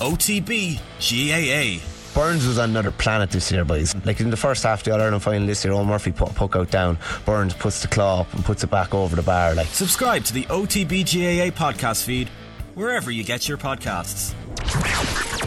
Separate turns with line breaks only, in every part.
OTB GAA.
Byrnes was on another planet this year, boys. Like in the first half of the All Ireland final this year, Eoin Murphy put a puck out down. Byrnes puts the claw up and puts it back over the bar. Like
Subscribe to the OTB GAA podcast feed wherever you get your podcasts.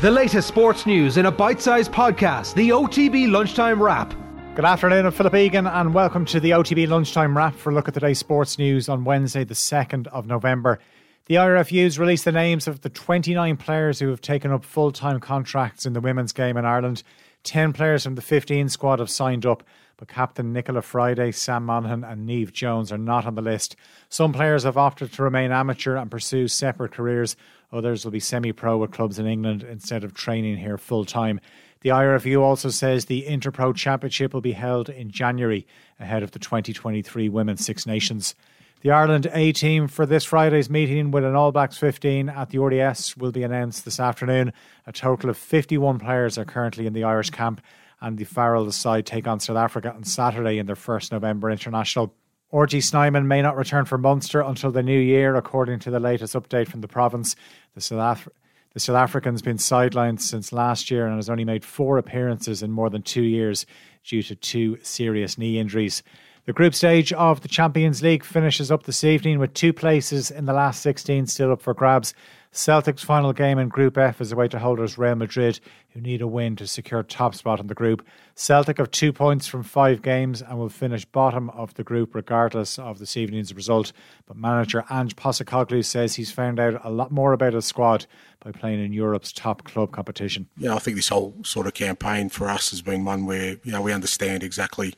The latest sports news in a bite sized podcast, the OTB Lunchtime Wrap.
Good afternoon, I'm Philip Egan, and welcome to the OTB Lunchtime Wrap for a look at today's sports news on Wednesday, the 2nd of November. The IRFU's released the names of the 29 players who have taken up full time contracts in the women's game in Ireland. 10 players from the 15 squad have signed up, but captain Nichola Fryday, Sam Monaghan, and Neve Jones are not on the list. Some players have opted to remain amateur and pursue separate careers. Others will be semi pro with clubs in England instead of training here full time. The IRFU also says the Interpro Championship will be held in January ahead of the 2023 Women's Six Nations. The Ireland A team for this Friday's meeting with an All Blacks 15 at the RDS will be announced this afternoon. A total of 51 players are currently in the Irish camp, and the Farrell side take on South Africa on Saturday in their first November international. RG Snyman may not return for Munster until the new year, according to the latest update from the province. The South, Af- the South African's been sidelined since last year and has only made four appearances in more than two years due to two serious knee injuries. The group stage of the Champions League finishes up this evening with two places in the last 16 still up for grabs. Celtic's final game in Group F is away to holders Real Madrid, who need a win to secure top spot in the group. Celtic have two points from five games and will finish bottom of the group regardless of this evening's result. But manager Ange Postecoglou says he's found out a lot more about his squad by playing in Europe's top club competition.
Yeah, I think this whole sort of campaign for us has been one where you know we understand exactly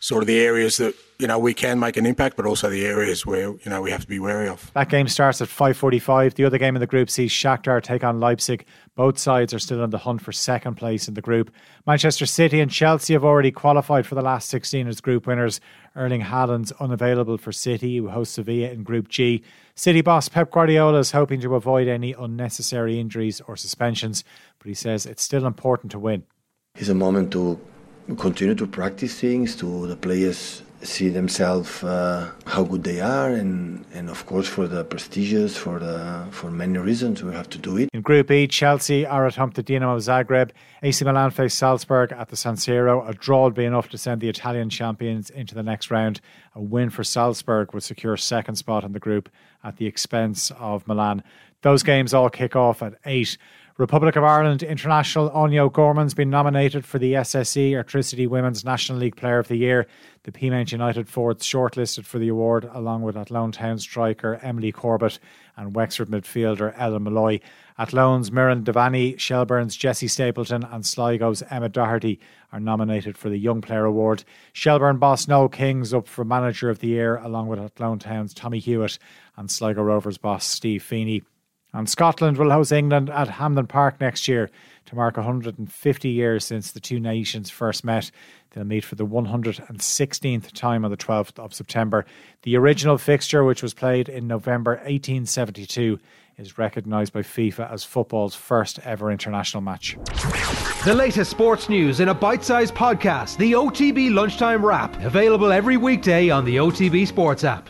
sort of the areas that you know we can make an impact, but also the areas where you know we have to be wary of.
That game starts at 5:45. The other game in the group sees Shakhtar take on Leipzig. Both sides are still on the hunt for second place in the group. Manchester City and Chelsea have already qualified for the last 16 as group winners. Erling Haaland's unavailable for City, who host Sevilla in Group G. City boss Pep Guardiola is hoping to avoid any unnecessary injuries or suspensions, but he says it's still important to win.
It's a moment to continue to practice things, to the players see themselves uh, how good they are, and, and of course for the prestigious, for the for many reasons we have to do it.
In Group E, Chelsea are at home to Dinamo Zagreb. AC Milan face Salzburg at the San Siro. A draw would be enough to send the Italian champions into the next round. A win for Salzburg would secure second spot in the group at the expense of Milan. Those games all kick off at eight. Republic of Ireland international Áine O'Gorman's been nominated for the SSE Electricity Women's National League Player of the Year. The Peamount United forwards shortlisted for the award, along with Athlone Town striker Emily Corbett and Wexford midfielder Ellen Molloy. Athlone's Muireann Devaney, Shelburne's Jessie Stapleton, and Sligo's Emma Doherty are nominated for the Young Player Award. Shelburne boss Noel King's up for Manager of the Year, along with Athlone Town's Tommy Hewitt and Sligo Rovers boss Steve Feeney. And Scotland will host England at Hampden Park next year to mark 150 years since the two nations first met. They'll meet for the 116th time on the 12th of September. The original fixture, which was played in November 1872, is recognised by FIFA as football's first ever international match.
The latest sports news in a bite sized podcast, the OTB Lunchtime Wrap, available every weekday on the OTB Sports app.